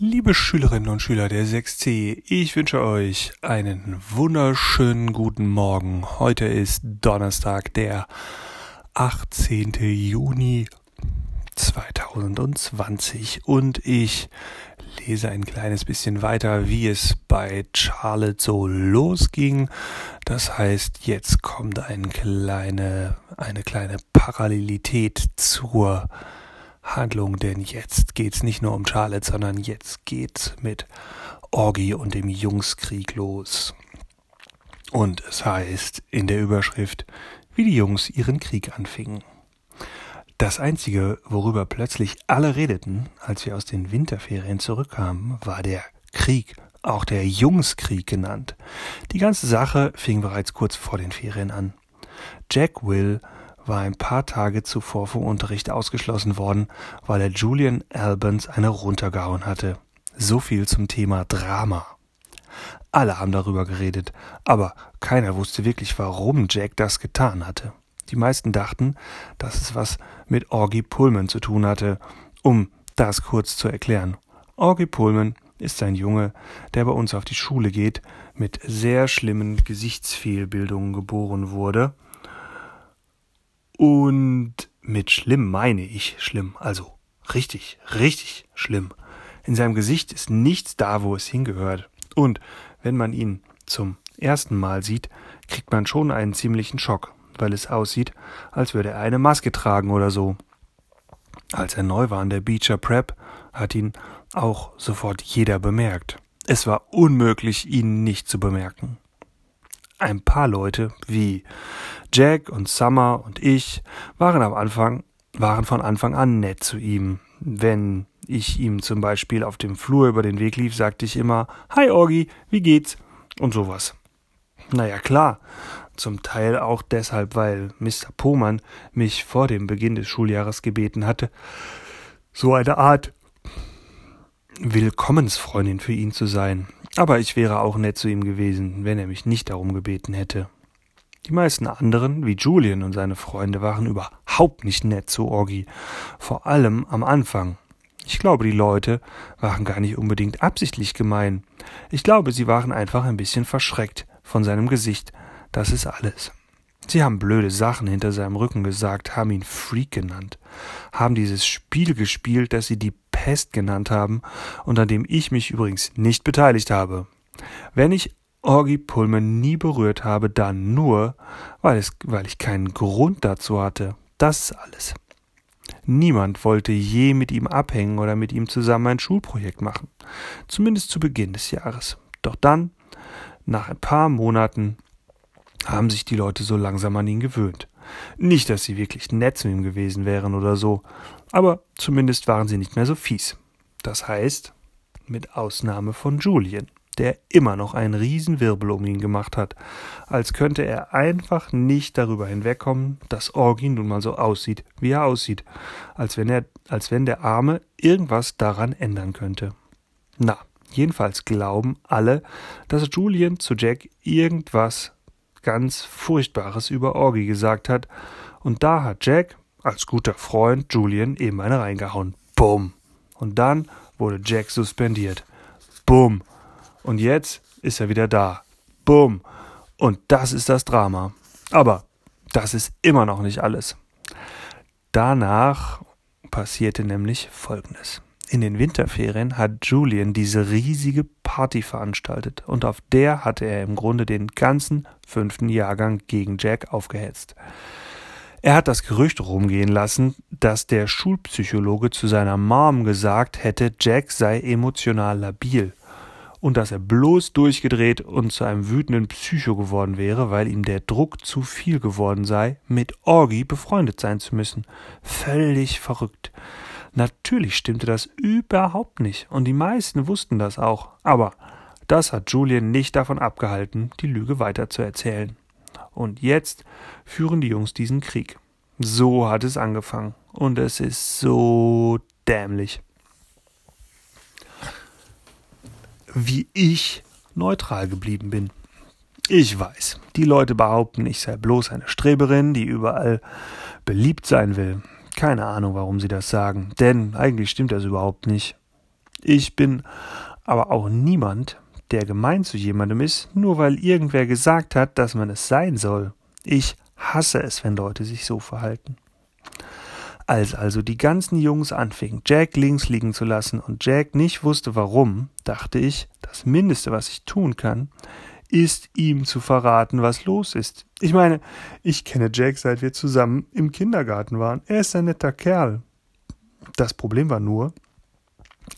Liebe Schülerinnen und Schüler der 6c, ich wünsche euch einen wunderschönen guten Morgen. Heute ist Donnerstag, der 18. Juni 2020 und ich lese ein kleines bisschen weiter, wie es bei Charlotte so losging. Das heißt, jetzt kommt eine kleine, eine kleine Parallelität zur Handlung, denn jetzt geht's nicht nur um Charlotte, sondern jetzt geht's mit Orgi und dem Jungskrieg los. Und es heißt in der Überschrift, wie die Jungs ihren Krieg anfingen. Das Einzige, worüber plötzlich alle redeten, als wir aus den Winterferien zurückkamen, war der Krieg, auch der Jungskrieg genannt. Die ganze Sache fing bereits kurz vor den Ferien an. Jack Will war ein paar Tage zuvor vom Unterricht ausgeschlossen worden, weil er Julian Albans eine runtergehauen hatte. So viel zum Thema Drama. Alle haben darüber geredet, aber keiner wusste wirklich, warum Jack das getan hatte. Die meisten dachten, dass es was mit Orgy Pullman zu tun hatte, um das kurz zu erklären. Orgy Pullman ist ein Junge, der bei uns auf die Schule geht, mit sehr schlimmen Gesichtsfehlbildungen geboren wurde und mit schlimm meine ich schlimm, also richtig, richtig schlimm. In seinem Gesicht ist nichts da, wo es hingehört. Und wenn man ihn zum ersten Mal sieht, kriegt man schon einen ziemlichen Schock, weil es aussieht, als würde er eine Maske tragen oder so. Als er neu war an der Beecher Prep, hat ihn auch sofort jeder bemerkt. Es war unmöglich, ihn nicht zu bemerken ein paar Leute wie Jack und Summer und ich waren am Anfang, waren von Anfang an nett zu ihm. Wenn ich ihm zum Beispiel auf dem Flur über den Weg lief, sagte ich immer, Hi Orgi, wie geht's? Und sowas. Naja, klar. Zum Teil auch deshalb, weil Mr. Pohmann mich vor dem Beginn des Schuljahres gebeten hatte, so eine Art Willkommensfreundin für ihn zu sein. Aber ich wäre auch nett zu ihm gewesen, wenn er mich nicht darum gebeten hätte. Die meisten anderen, wie Julian und seine Freunde, waren überhaupt nicht nett zu Orgi, vor allem am Anfang. Ich glaube, die Leute waren gar nicht unbedingt absichtlich gemein. Ich glaube, sie waren einfach ein bisschen verschreckt von seinem Gesicht. Das ist alles. Sie haben blöde Sachen hinter seinem Rücken gesagt, haben ihn Freak genannt, haben dieses Spiel gespielt, das sie die Pest genannt haben und an dem ich mich übrigens nicht beteiligt habe. Wenn ich Orgi Pullman nie berührt habe, dann nur, weil, es, weil ich keinen Grund dazu hatte. Das ist alles. Niemand wollte je mit ihm abhängen oder mit ihm zusammen ein Schulprojekt machen. Zumindest zu Beginn des Jahres. Doch dann, nach ein paar Monaten, haben sich die Leute so langsam an ihn gewöhnt. Nicht, dass sie wirklich nett zu ihm gewesen wären oder so, aber zumindest waren sie nicht mehr so fies. Das heißt, mit Ausnahme von Julien, der immer noch einen Riesenwirbel um ihn gemacht hat, als könnte er einfach nicht darüber hinwegkommen, dass Orgi nun mal so aussieht, wie er aussieht, als wenn er, als wenn der Arme irgendwas daran ändern könnte. Na, jedenfalls glauben alle, dass Julien zu Jack irgendwas ganz Furchtbares über Orgi gesagt hat, und da hat Jack, als guter Freund, Julian eben eine reingehauen. Bumm. Und dann wurde Jack suspendiert. Bumm. Und jetzt ist er wieder da. Bumm. Und das ist das Drama. Aber das ist immer noch nicht alles. Danach passierte nämlich Folgendes. In den Winterferien hat Julian diese riesige Party veranstaltet und auf der hatte er im Grunde den ganzen fünften Jahrgang gegen Jack aufgehetzt. Er hat das Gerücht rumgehen lassen, dass der Schulpsychologe zu seiner Mom gesagt hätte, Jack sei emotional labil und dass er bloß durchgedreht und zu einem wütenden Psycho geworden wäre, weil ihm der Druck zu viel geworden sei, mit Orgi befreundet sein zu müssen. Völlig verrückt. Natürlich stimmte das überhaupt nicht, und die meisten wussten das auch, aber das hat Julian nicht davon abgehalten, die Lüge weiterzuerzählen. Und jetzt führen die Jungs diesen Krieg. So hat es angefangen, und es ist so dämlich. Wie ich neutral geblieben bin. Ich weiß, die Leute behaupten, ich sei bloß eine Streberin, die überall beliebt sein will. Keine Ahnung, warum sie das sagen, denn eigentlich stimmt das überhaupt nicht. Ich bin aber auch niemand, der gemein zu jemandem ist, nur weil irgendwer gesagt hat, dass man es sein soll. Ich hasse es, wenn Leute sich so verhalten. Als also die ganzen Jungs anfingen, Jack links liegen zu lassen und Jack nicht wusste warum, dachte ich, das Mindeste, was ich tun kann, ist ihm zu verraten, was los ist. Ich meine, ich kenne Jack, seit wir zusammen im Kindergarten waren. Er ist ein netter Kerl. Das Problem war nur,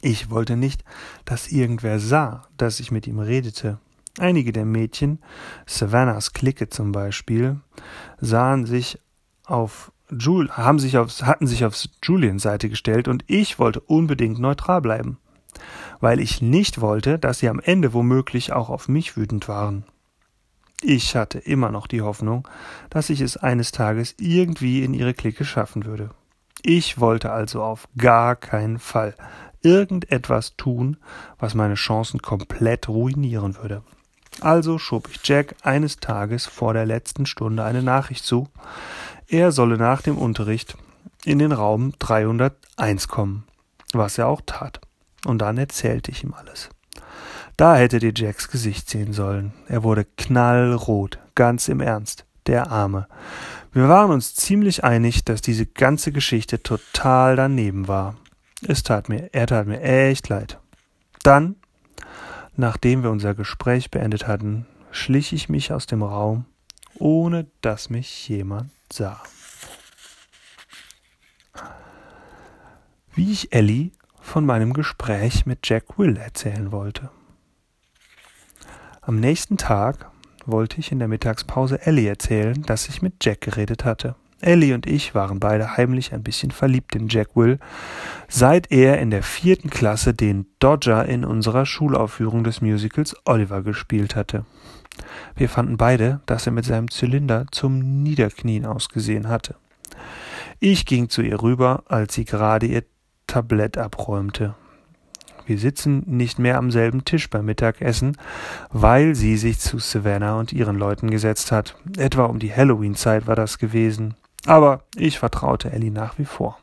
ich wollte nicht, dass irgendwer sah, dass ich mit ihm redete. Einige der Mädchen, Savannahs Clique zum Beispiel, sahen sich auf Jul haben sich aufs, hatten sich auf Julians Seite gestellt und ich wollte unbedingt neutral bleiben, weil ich nicht wollte, dass sie am Ende womöglich auch auf mich wütend waren. Ich hatte immer noch die Hoffnung, dass ich es eines Tages irgendwie in ihre Clique schaffen würde. Ich wollte also auf gar keinen Fall irgendetwas tun, was meine Chancen komplett ruinieren würde. Also schob ich Jack eines Tages vor der letzten Stunde eine Nachricht zu, er solle nach dem Unterricht in den Raum 301 kommen, was er auch tat. Und dann erzählte ich ihm alles. Da hättet ihr Jacks Gesicht sehen sollen. Er wurde knallrot, ganz im Ernst, der Arme. Wir waren uns ziemlich einig, dass diese ganze Geschichte total daneben war. Es tat mir, er tat mir echt leid. Dann, nachdem wir unser Gespräch beendet hatten, schlich ich mich aus dem Raum, ohne dass mich jemand sah. Wie ich Ellie von meinem Gespräch mit Jack Will erzählen wollte. Am nächsten Tag wollte ich in der Mittagspause Ellie erzählen, dass ich mit Jack geredet hatte. Ellie und ich waren beide heimlich ein bisschen verliebt in Jack Will, seit er in der vierten Klasse den Dodger in unserer Schulaufführung des Musicals Oliver gespielt hatte. Wir fanden beide, dass er mit seinem Zylinder zum Niederknien ausgesehen hatte. Ich ging zu ihr rüber, als sie gerade ihr Tablett abräumte. Wir sitzen nicht mehr am selben Tisch beim Mittagessen, weil sie sich zu Savannah und ihren Leuten gesetzt hat. Etwa um die Halloween-Zeit war das gewesen. Aber ich vertraute Ellie nach wie vor.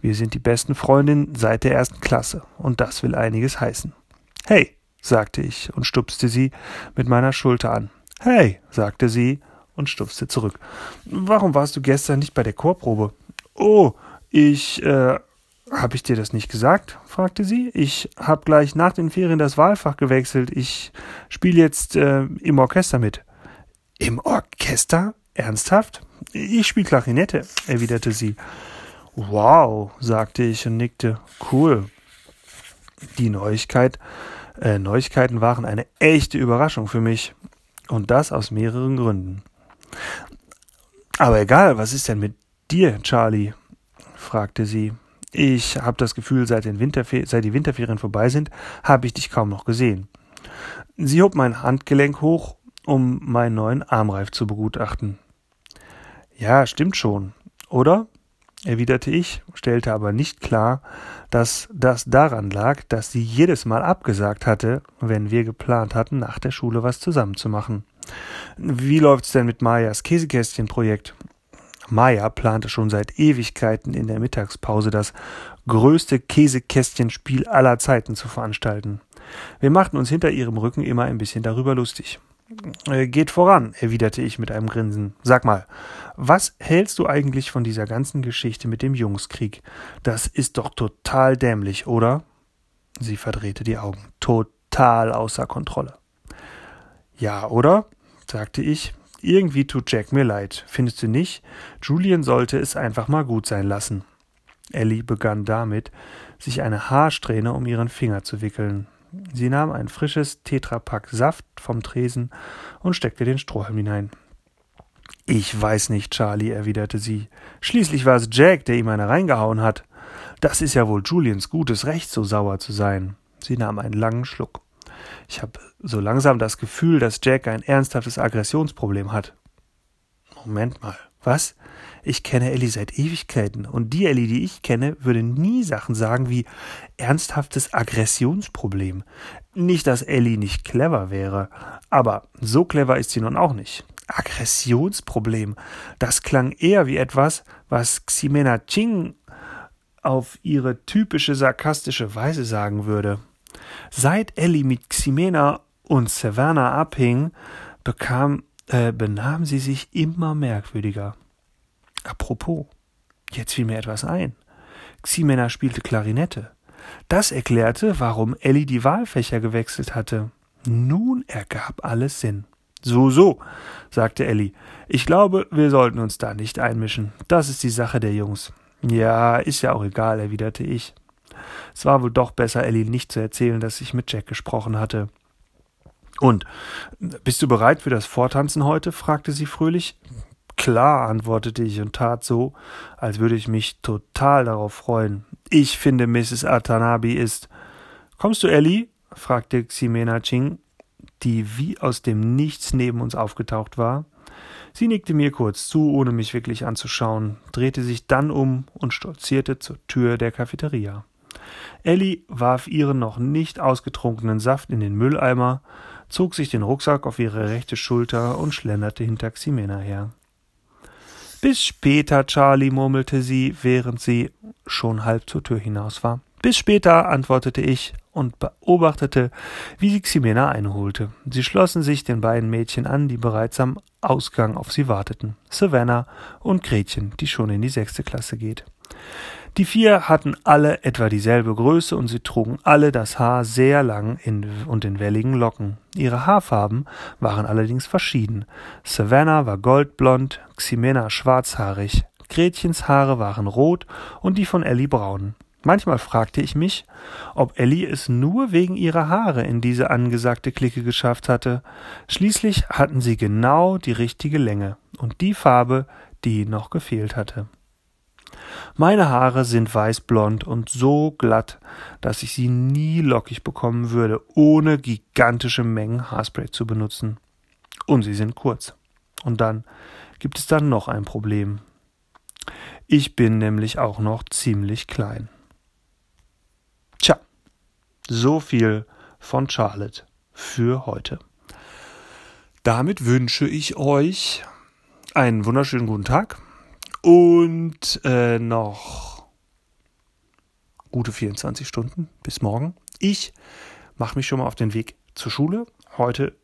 Wir sind die besten Freundinnen seit der ersten Klasse, und das will einiges heißen. Hey, sagte ich und stupste sie mit meiner Schulter an. Hey, sagte sie und stupste zurück. Warum warst du gestern nicht bei der Chorprobe? Oh, ich, äh, hab ich dir das nicht gesagt? fragte sie. Ich hab gleich nach den Ferien das Wahlfach gewechselt. Ich spiele jetzt äh, im Orchester mit. Im Orchester? Ernsthaft? Ich spiele Klarinette, erwiderte sie. Wow, sagte ich und nickte. Cool. Die Neuigkeit äh, Neuigkeiten waren eine echte Überraschung für mich. Und das aus mehreren Gründen. Aber egal, was ist denn mit dir, Charlie? fragte sie. Ich habe das Gefühl, seit, den seit die Winterferien vorbei sind, habe ich dich kaum noch gesehen. Sie hob mein Handgelenk hoch, um meinen neuen Armreif zu begutachten. Ja, stimmt schon, oder? erwiderte ich, stellte aber nicht klar, dass das daran lag, dass sie jedes Mal abgesagt hatte, wenn wir geplant hatten, nach der Schule was zusammenzumachen. Wie läuft's denn mit Mayas Käsekästchenprojekt? Maya plante schon seit Ewigkeiten in der Mittagspause das größte Käsekästchenspiel aller Zeiten zu veranstalten. Wir machten uns hinter ihrem Rücken immer ein bisschen darüber lustig. Äh, geht voran, erwiderte ich mit einem Grinsen. Sag mal, was hältst du eigentlich von dieser ganzen Geschichte mit dem Jungskrieg? Das ist doch total dämlich, oder? Sie verdrehte die Augen. Total außer Kontrolle. Ja, oder? sagte ich. Irgendwie tut Jack mir leid. Findest du nicht? Julian sollte es einfach mal gut sein lassen. Ellie begann damit, sich eine Haarsträhne um ihren Finger zu wickeln. Sie nahm ein frisches Tetrapack Saft vom Tresen und steckte den Strohhalm hinein. Ich weiß nicht, Charlie, erwiderte sie. Schließlich war es Jack, der ihm eine reingehauen hat. Das ist ja wohl Julians gutes Recht, so sauer zu sein. Sie nahm einen langen Schluck. Ich habe so langsam das Gefühl, dass Jack ein ernsthaftes Aggressionsproblem hat. Moment mal. Was? Ich kenne Ellie seit Ewigkeiten und die Ellie, die ich kenne, würde nie Sachen sagen wie ernsthaftes Aggressionsproblem. Nicht, dass Ellie nicht clever wäre, aber so clever ist sie nun auch nicht. Aggressionsproblem. Das klang eher wie etwas, was Ximena Ching auf ihre typische sarkastische Weise sagen würde. Seit Ellie mit Ximena und Savannah abhing, bekam, äh, benahm sie sich immer merkwürdiger. Apropos, jetzt fiel mir etwas ein. Ximena spielte Klarinette. Das erklärte, warum Ellie die Wahlfächer gewechselt hatte. Nun ergab alles Sinn. So, so, sagte Ellie. Ich glaube, wir sollten uns da nicht einmischen. Das ist die Sache der Jungs. Ja, ist ja auch egal, erwiderte ich. Es war wohl doch besser, Ellie nicht zu erzählen, dass ich mit Jack gesprochen hatte. Und bist du bereit für das Vortanzen heute? fragte sie fröhlich. Klar, antwortete ich und tat so, als würde ich mich total darauf freuen. Ich finde, Mrs. Atanabi ist. Kommst du, Ellie? fragte Ximena Ching, die wie aus dem Nichts neben uns aufgetaucht war. Sie nickte mir kurz zu, ohne mich wirklich anzuschauen, drehte sich dann um und stolzierte zur Tür der Cafeteria. Ellie warf ihren noch nicht ausgetrunkenen Saft in den Mülleimer, zog sich den Rucksack auf ihre rechte Schulter und schlenderte hinter Ximena her. Bis später, Charlie, murmelte sie, während sie schon halb zur Tür hinaus war. Bis später, antwortete ich und beobachtete, wie sie Ximena einholte. Sie schlossen sich den beiden Mädchen an, die bereits am Ausgang auf sie warteten. Savannah und Gretchen, die schon in die sechste Klasse geht. Die vier hatten alle etwa dieselbe Größe und sie trugen alle das Haar sehr lang in, und in welligen Locken. Ihre Haarfarben waren allerdings verschieden. Savannah war goldblond, Ximena schwarzhaarig, Gretchens Haare waren rot und die von Ellie braun. Manchmal fragte ich mich, ob Ellie es nur wegen ihrer Haare in diese angesagte Clique geschafft hatte. Schließlich hatten sie genau die richtige Länge und die Farbe, die noch gefehlt hatte. Meine Haare sind weißblond und so glatt, dass ich sie nie lockig bekommen würde, ohne gigantische Mengen Haarspray zu benutzen. Und sie sind kurz. Und dann gibt es dann noch ein Problem. Ich bin nämlich auch noch ziemlich klein. So viel von Charlotte für heute. Damit wünsche ich euch einen wunderschönen guten Tag und äh, noch gute 24 Stunden bis morgen. Ich mache mich schon mal auf den Weg zur Schule. Heute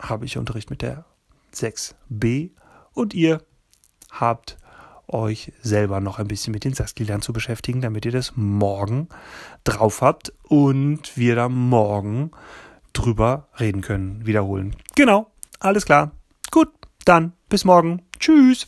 habe ich Unterricht mit der 6b und ihr habt euch selber noch ein bisschen mit den Saskia zu beschäftigen, damit ihr das morgen drauf habt und wir da morgen drüber reden können, wiederholen. Genau, alles klar. Gut, dann bis morgen. Tschüss.